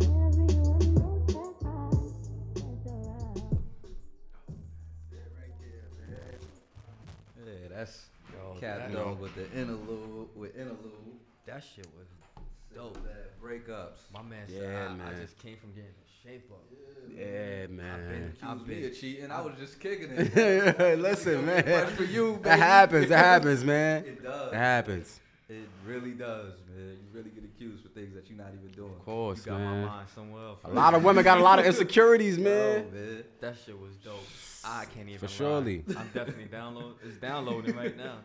everyone knows that I mess around. Yeah, that's Yo, Kapp Dawgg with the interlude with interlude. That shit was dope. Bad breakups. My man Yeah, said, I, I just came from getting in shape up. Yeah, man. I've Accused me been- of cheating. I was just kicking it. Listen, man. Fresh for you, baby. That happens. That happens, man. It does. It happens. It really does, man. You really get accused for things that you're not even doing. Of course, You got my man. mind somewhere else. A lot of women got a lot of insecurities, man. Yo, man. That shit was dope. I can't even. For lie. surely. I'm definitely download. It's downloading right now.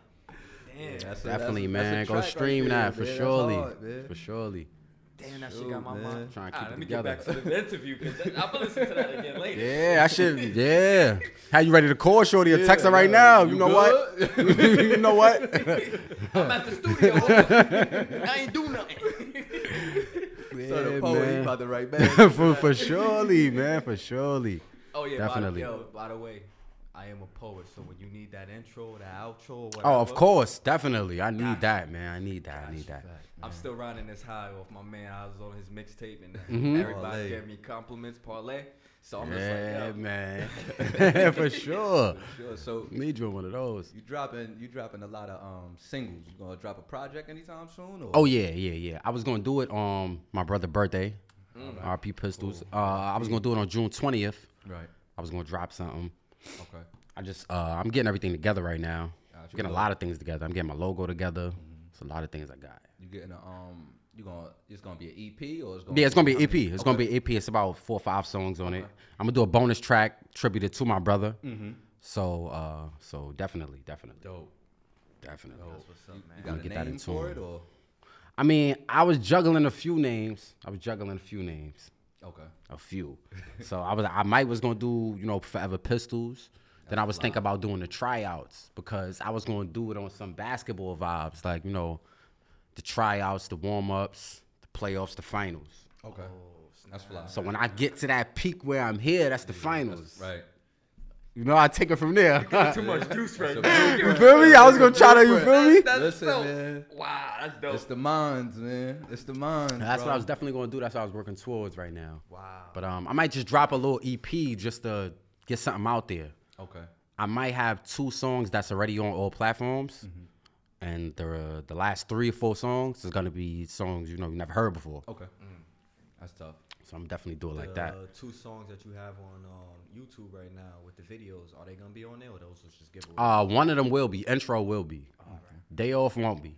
Damn. That's a- Definitely, that's a- that's a man. Go stream right there, that for man. That's surely. hard. For surely. Damn, that shit got my man. mind. Trying to keep let it me together. get back to the interview because I'm gonna listen to that again later. Yeah, I should. Yeah. How you ready to call Shorty or text her right now? You, know what? you know what? I'm at the studio. I ain't do nothing. So the poet, he man. about to write back. for for surely, man. For surely. Oh yeah, Definitely. By the, yo, by the way, I am a poet, so when you need that intro, that outro, or whatever, Oh, of course, definitely. I need Gotcha. that, man. I need that. I need that. I'm still riding this high off my man. I was on his mixtape, and Mhm. everybody Parlay. gave me compliments, parlay. So I'm Yeah, just like, yo, man. for sure. Sure. So Need you one of those. you dropping you dropping a lot of um singles. You gonna drop a project anytime soon? Or? Oh yeah, yeah, yeah. I was gonna do it on my brother's birthday. Mm. RP Pistols. Uh, I was gonna do it on June twentieth. right. I was gonna drop something. Okay. I just uh, I'm getting everything together right now. Gotcha. I'm getting a lot of things together. I'm getting my logo together. It's a lot of things I got. You getting a um? You gonna it's gonna be an EP or it's gonna Yeah, it's gonna be how EP. many- It's gonna Okay. be EP. It's about four or five songs on it. I'm gonna do a bonus track tributed to my brother. Mm-hmm. So, uh, so definitely, definitely, dope. definitely. that's what's up, You man. got a get that name in for tune. it or? I mean, I was juggling a few names. I was juggling a few names, Okay. a few. so I was, I might was gonna do, you know, Forever Pistols. Then I was thinking about doing the tryouts because I was gonna do it on some basketball vibes, like you know, the tryouts, the warm ups, the playoffs, the finals. Okay. That's fly. So when I get to that peak where I'm here, that's the finals. Right. You know, I take it from there. Too much juice right now. you feel me? I was gonna try to. You feel me? That's Listen, dope. man. Wow, that's dope. It's the minds, man. It's the minds. That's bro. what I was definitely gonna do. That's what I was working towards right now. wow. But um, I might just drop a little EP just to get something out there. Okay. I might have two songs that's already on all platforms, and the the last three or four songs is gonna be songs you know you never heard before. Okay. That's tough. So I'm definitely doing like that. The two songs that you have on um, YouTube right now with the videos, are they gonna be on there or those was just giveaways? Uh, one of them will be intro will be. Day off won't be.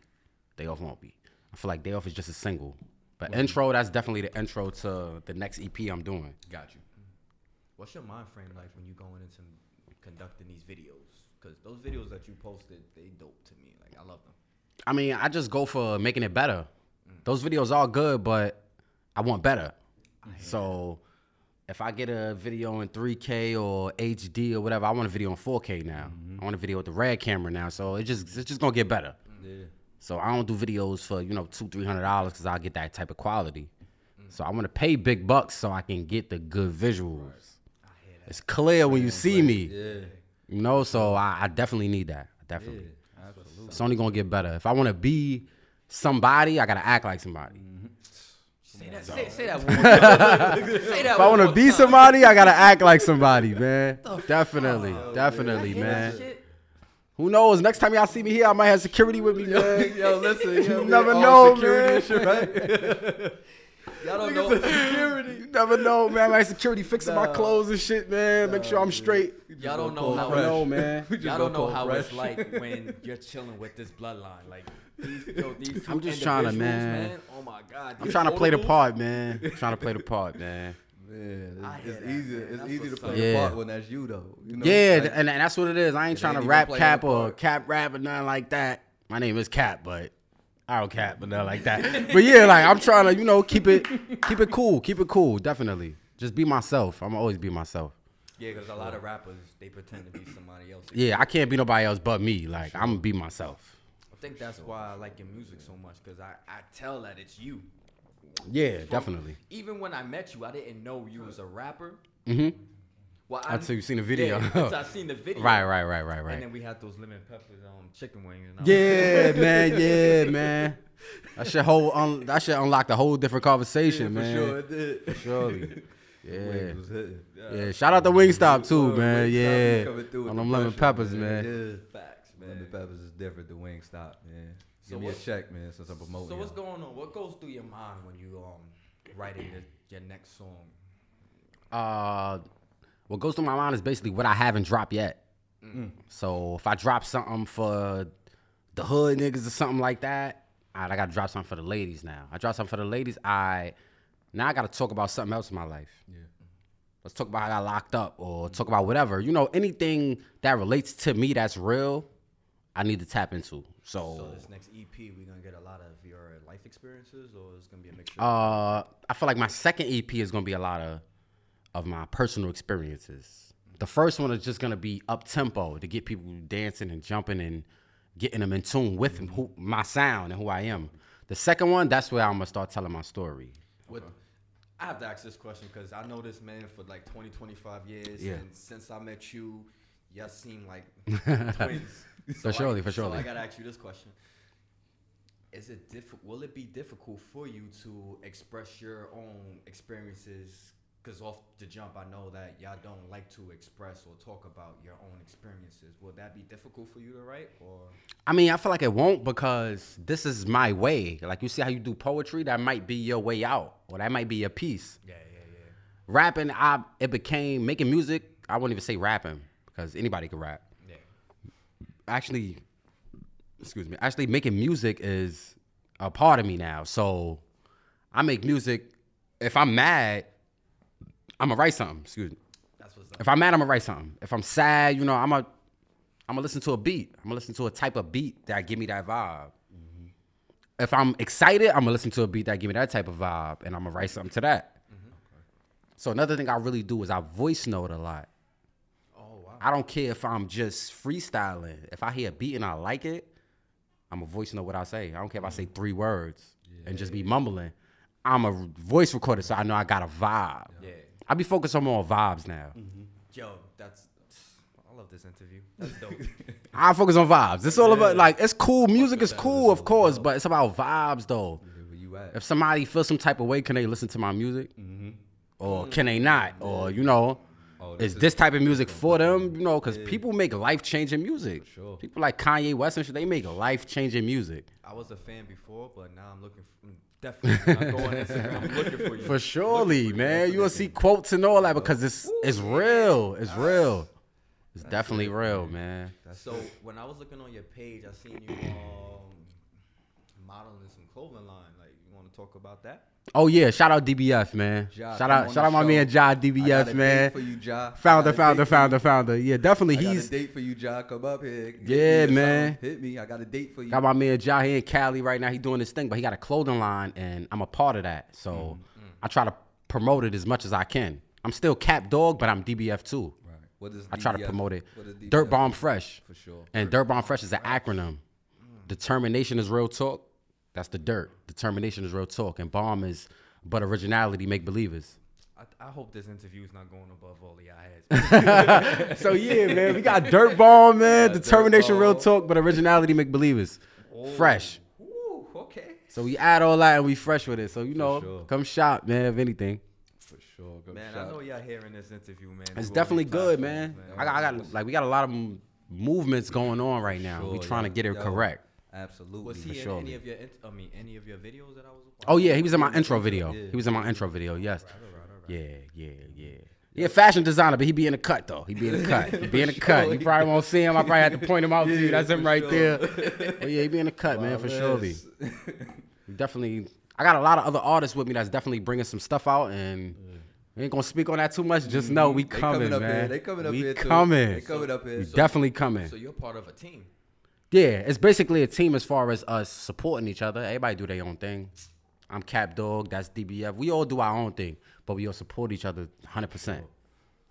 Day off won't be. I feel like day off is just a single, but intro that's definitely the intro to the next EP I'm doing. Got you. What's your mind frame like when you're going into conducting these videos? Because those videos that you posted, they dope to me. Like I love them. I mean, I just go for making it better. Those videos are good, but I want better. So if I get a video in 3K or HD or whatever, I want a video in 4K now. Mm-hmm. I want a video with the red camera now. So it just it's just gonna get better. Yeah. So I don't do videos for you know two three hundred dollars because I get that type of quality. So I want to pay big bucks so I can get the good visuals. It's clear when you see me, Yeah. You know. So I, I definitely need that. I definitely. Absolutely. It's only gonna get better. If I want to be somebody, I gotta act like somebody. Say that. Say, say that one. more time. say that If I want to be time. somebody, I gotta act like somebody, man. Definitely, fuck? definitely, I hear that man. Who knows? Next time y'all see me here, I might have security with me, man. Yo, listen, You never know, man. Y'all don't know. security. You never know, man. I might have security fixing my clothes and shit, man. Make sure I'm straight. Y'all don't know how. I know, man. Y'all don't know cold how it's like when you're chilling with this bloodline. Like these, yo, these I'm just trying to, man. Oh my god. I'm trying to play the part, man. I'm trying to play the part, man. Man, it's, hear it's that, easy. man. It's That's easy to play up. the Yeah. part when that's you though. You know? Yeah, Like, and, and that's what it is. I ain't trying to ain't even rap cap or cap rap or nothing like that. My name is Kapp, but I don't cap but nothing like that. But yeah, like I'm trying to, you know, keep it keep it cool, keep it cool, definitely. Just be myself. I'm always be myself. Yeah, because a lot of rappers they pretend to be somebody else. Yeah, I can't be nobody else but me. Like I'm gonna be myself. I think that's why I like your music so much because I, I tell that it's you. Yeah, definitely. Even when I met you, I didn't know you was a rapper. hmm Well, Until you seen the video. Yeah, until I seen the video. Right, right, right, right, right. And then we had those lemon peppers on chicken wings. And I was Yeah, man. Yeah, man. That should whole un- that should unlock the whole different conversation, for man. sure it did. For Surely. Yeah. Wings was hitting. Yeah, shout out to Wingstop too, Word, man. Wingstop Yeah, coming through on the them lemon peppers, man. Yeah. Facts, man. Lemon peppers is different than Wingstop, man. So Give me a check, man, since I'm promoting. So what's y'all. going on? What goes through your mind when you um writing your, your next song? Uh, what goes through my mind is basically what I haven't dropped yet. So if I drop something for the hood niggas or something like that, I gotta drop something for the ladies now. I drop something for the ladies. I now I gotta talk about something else in my life. Yeah. Let's talk about how I got locked up or talk about whatever. You know, anything that relates to me that's real, I need to tap into. So this next EP, we're gonna get a lot of your life experiences, or it's gonna be a mixture. Uh, I feel like my second EP is gonna be a lot of of my personal experiences. The first one is just gonna be up tempo to get people dancing and jumping and getting them in tune with who, my sound and who I am. The second one, that's where I'm gonna start telling my story. What I have to ask this question because I know this man for like 20, 25 years, Yeah. and since I met you, y'all seem like twins. For surely, for So surely. I gotta ask you this question: Is it diff- Will it be difficult for you to express your own experiences? Because off the jump, I know that y'all don't like to express or talk about your own experiences. Will that be difficult for you to write, or I mean, I feel like it won't because this is my way. Like you see how you do poetry, that might be your way out, or that might be your piece. yeah, yeah, yeah? Rapping, I it became making music. I wouldn't even say rapping because anybody can rap. Yeah. actually excuse me actually making music is a part of me now so i make music if i'm mad i'm gonna write something excuse me That's what's up. if i'm mad i'm gonna write something if i'm sad you know i'm gonna i'm gonna listen to a beat i'm gonna listen to a type of beat that give me that vibe mm-hmm. if i'm excited i'm gonna listen to a beat that give me that type of vibe and i'm gonna write something to that mm-hmm. so another thing i really do is i voice note a lot Oh wow. I don't care if I'm just freestyling. If I hear a beat and I like it, I'm a voice note what I say. I don't care if I say mm-hmm. three words and just be mumbling. I'm a voice recorder, so I know I got a vibe. Yeah. I be focused on more vibes now. Mm-hmm. Yo, that's. I love this interview. That's dope. I focus on vibes. It's all about like it's cool. Music is cool, of course, but it's about vibes though. Where you at? If somebody feels some type of way, can they listen to my music, mm-hmm. or can they not? Or you know, Oh, is this this type of music for them? You know, because people make life changing music. sure. People like Kanye West and shit, they make life changing music. I was a fan before, but now I'm looking. For, definitely, go on Instagram. I'm looking for you. For surely, man. You will see quotes and all that because it's it's real. It's real. It's definitely real, man. So when I was looking on your page, I seen you um, modeling some clothing line. Like, to talk about that? Oh yeah, shout out DBF, man. Ja, shout out shout out my show. man Ja DBF, date man. For you, Ja. Founder, founder, founder, founder. Yeah, definitely. I got He's a date for you, Ja. Come up here. Yeah, man. Hit me. I got a date for you. Got my man Ja here in Cali right now. He doing this thing, but he got a clothing line, and I'm a part of that. So Mm-hmm. I try to promote it as much as I can. I'm still Kapp Dawgg, but I'm DBF too. Right. What is I try to promote it. DBF? Dirt Bomb Fresh. For sure. And Dirt Bomb Fresh is an acronym. Determination is real talk. That's the dirt. Determination is real talk. And bomb is but originality make believers. I, I hope this interview is not going above all of y'all heads. So yeah, man, we got Dirt Bomb, man. Dirt Determination, real talk, but originality make believers. Fresh. Ooh, okay. So we add all that and we fresh with it. So you know, sure. come shop, man. If anything, For sure. Go Man, shout. I know y'all hearing this interview, man. it's through definitely good, platforms, man. I got, I got like we got a lot of movements going on right now. we Sure, trying to get it yo. correct. Absolutely. Was he For in sure. any of your? I mean, any of your videos that I was? Oh yeah, he was in my intro intro, video. yeah. He was in my intro video. Yes. Yeah, yeah, yeah. Yeah, fashion designer, but he be in a cut though. He be in a cut. He be in the cut. You probably won't see him. I probably have to point him out to you. That's him right sure. there. But yeah, he be in a cut, man, for sure. Yes. Definitely. I got a lot of other artists with me that's definitely bringing some stuff out, and we ain't gonna speak on that too much. Just know we They coming, up man. here. They coming up we here too. coming. They coming up here. We So- definitely coming. So you're part of a team. Yeah, it's basically a team as far as us supporting each other. Everybody do their own thing. I'm Kapp Dawgg, that's DBF. We all do our own thing, but we all support each other 100%.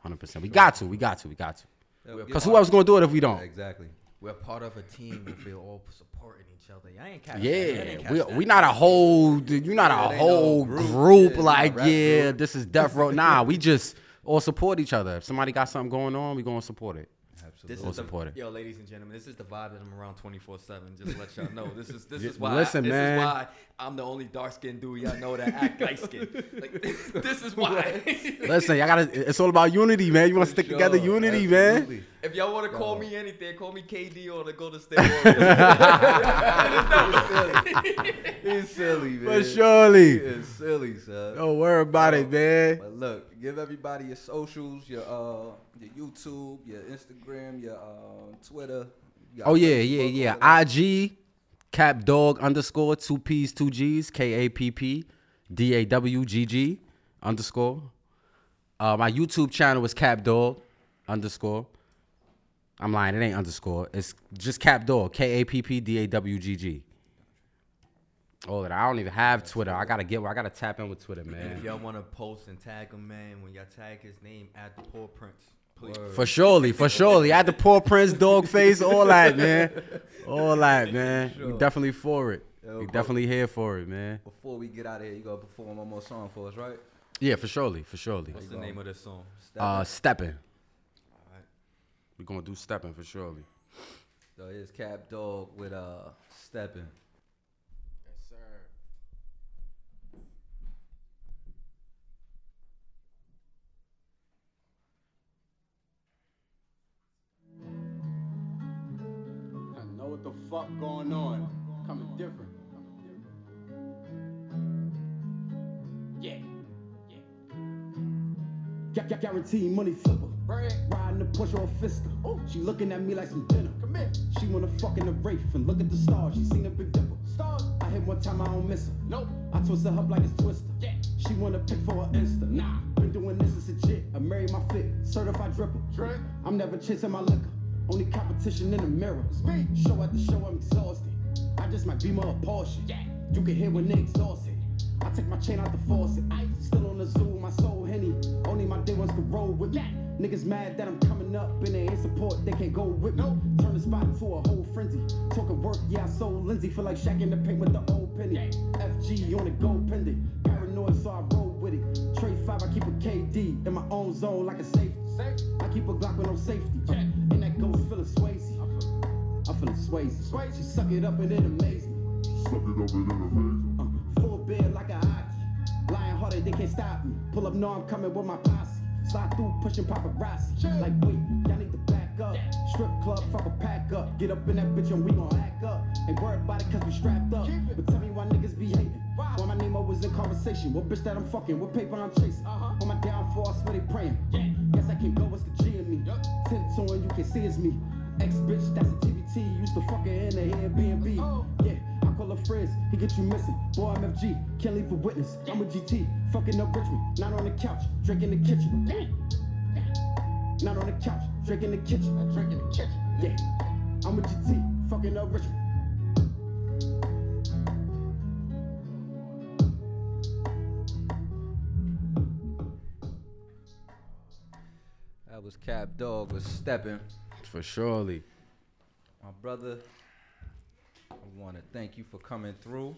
100%. We got to, we got to, we got to. Because who else going to do it if we don't? Exactly. We're part of a team. if We're all supporting each other. I ain't catch Yeah, we, we not a whole, you're not a whole group. like, yeah, this is Death Row. Nah, we just all support each other. If somebody got something going on, we going to support it. This is the. Yo, ladies and gentlemen, this is the vibe that I'm around 24 seven. Just let y'all know. This is this is why. listen, this man. is why I'm the only dark skinned dude y'all know that act light skinned. Like this is why. Listen, y'all gotta, it's all about unity, man. You want to stick together, Sure, unity, man. if y'all want to call me anything, call me KD or the Golden State Warriors. He's silly, man. For surely. Is silly, son. Don't worry about it, man. But look, give everybody your socials, your uh, your YouTube, your Instagram, your uh, Twitter. You Oh yeah, Facebook, yeah, yeah. IG Kapp Dawgg underscore two P's two G's K A P P D A W G G underscore. Uh, my YouTube channel is Kapp Dawgg underscore. I'm lying, it ain't underscore. It's just Kapp Dawgg K A P P D A W G G. All that. I don't even have Twitter. I gotta get. I gotta tap in with Twitter, man. if y'all want to post and tag him, man, when y'all tag his name, at the poor Prince. Please. For surely, for surely. I had the poor Prince, dog face, all that, man. All that, man. We definitely for it. Yo, we definitely here for it, man. Before we get out of here, you gotta perform one more song for us, right? Yeah, for surely, for surely. What's the name of this song? Step Uh, It. stepping. We're gonna do stepping for surely. So here's Kapp Dawgg with uh stepping. Guaranteed money flipper. Riding the push or a fister. Oh, she looking at me like some dinner. Come here. She wanna fuck in the Wraith and look at the stars. She seen a big dipper. Stars. I hit one time, I don't miss her. Nope. I twist her up like it's twister. Yeah. She wanna pick for her Insta. Nah. Been doing this is legit. I married my fit. Certified dripper. Drip. I'm never chasing my liquor. Only competition in the mirror. me. Show after show, I'm exhausted. I just might be more a Porsche. Yeah. You can hear when they exhausted. I take my chain out the faucet. I still on the zoo, my soul henny. Only my day ones can roll with me. Niggas mad that I'm coming up and they ain't support, they can't go with me. Turn the spot into a whole frenzy. Talking work, yeah, I sold Lindsay. Feel like Shaq in the paint with the old penny. FG on the gold pendant. Paranoid, so I roll with it. Trade five, I keep a KD in my own zone like a safety. I keep a Glock with no safety. Uh, and that ghost feeling Swayze. I'm feeling Swayze. She suck it up and it amaze me. Uh, full bed like a hockey. Lying harder, they can't stop me. Pull up, no, I'm coming with my posse. Slide through, pushing paparazzi. Like, wait, y'all need to back up. Strip club, fuck a pack up. Get up in that bitch and we gon' act up. Ain't worried about it cause we strapped up. But tell me why niggas be hating. Why my name was in conversation. What bitch that I'm fucking, what paper I'm chasing. Uh-huh. On my downfall, I swear they praying. Guess I can go, what's the G in me? Tint on, you can see it's me. Ex bitch, that's a TBT. Used to fuck her in the Airbnb. Oh. Yeah, I call her friends, he get you missing. Boy, I'm FG, can't leave a witness. I'm a GT, fucking up Richmond. Not on the couch, drink in the kitchen. Not on the couch, drink in the kitchen. I drink in the kitchen. Yeah, I'm a GT, fucking up Richmond. That was Kapp Dawgg was stepping. For surely. My brother, I want to thank you for coming through.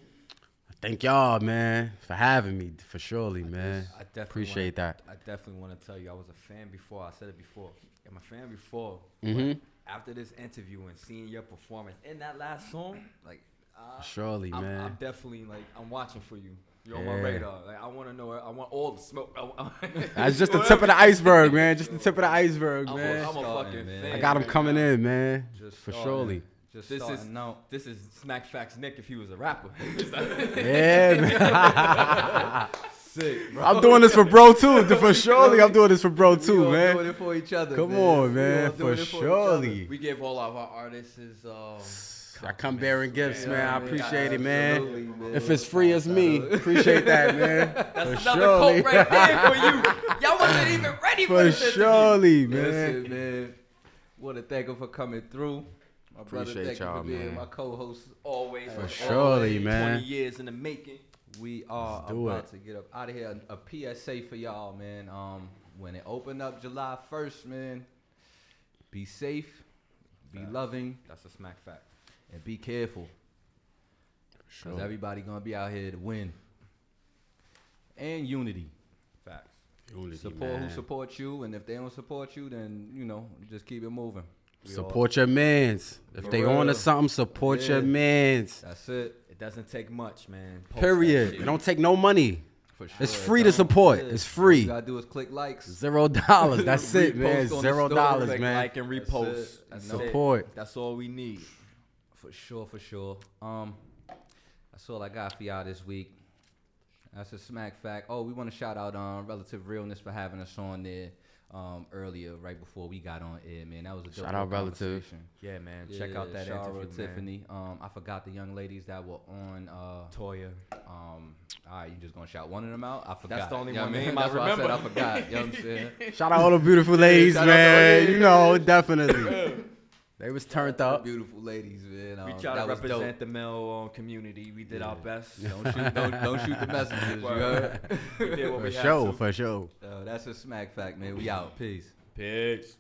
Thank y'all, man, for having me. For surely, man. I definitely Appreciate wanna, that. I definitely want to tell you, I was a fan before. I said it before. I'm a fan before. Mhm. After this interview and seeing your performance in that last song, like Surely, I'm, man. I'm definitely like I'm watching for you. You're on my radar. Like I want to know. I want all the smoke. I That's just the tip of the iceberg, man. Just the tip of the iceberg, I'm, man. a, I'm a fucking man. fan. I got him man. coming in, man. Just For starting. surely. Just This is- starting out. This is SmactFax Nick if he was a rapper. Yeah, man. Sick, bro. I'm doing this for bro too. For surely, I'm doing this for bro We too, all man. doing it for each other. Come man. on, man. all For doing it each other. surely. We give all of our artists his. Um, I come bearing gifts, man. I man. appreciate it, man. Man. If it's free, it's me. Appreciate that, man. That's For another surely. quote right there for you. Y'all wasn't even ready for, For this interview. surely, man. Listen, man. Want to thank him for coming through. My Appreciate thank you y'all, for being man. my co-host. Always, For always, surely, man. 20 years in the making. We are Let's do about it. to get up out of here. A PSA for y'all, man. Um, when it opened up July 1st, man, be safe, be Facts. loving, That's a smack fact. and be careful. Because Sure. everybody going to be out here to win. And unity. Facts. Unity, Support man. who supports you, and if they don't support you, then, you know, just keep it moving. All- Support your mans. If they on to something, support your mans. That's it. It doesn't take much, man. Post Period. It don't take no money. For sure. It's free to support. Yeah. It's All free. you gotta do is click likes. Zero dollars. That's it, man. Zero dollars, Click man. like and That's repost. it. That's Support. It. That's all we need. For sure, for sure. Um, that's all I got for y'all this week. That's a smack fact. Oh, we want to shout out um Relative Realness for having us on there um earlier, right before we got on air, man. That was a dope Shout little out Relative. conversation. Yeah, man. Check out that Shara, interview, man. Tiffany. Um, I forgot the young ladies that were on. Uh, Toya. um, all right, you just gonna shout one of them out? I forgot. That's the only You know one what I mean? I That's why I said I forgot. You know what I'm saying? Shout out all the beautiful ladies, Shout out to all man. the- You know, definitely. They was turned up. Beautiful ladies, man. We Um, try to represent the male um, community. We did our best. Don't shoot, don't, don't shoot the messengers. You heard? we did what For we had sure, to. for sure. Uh, that's a smack fact, man. We out. Peace. Peace.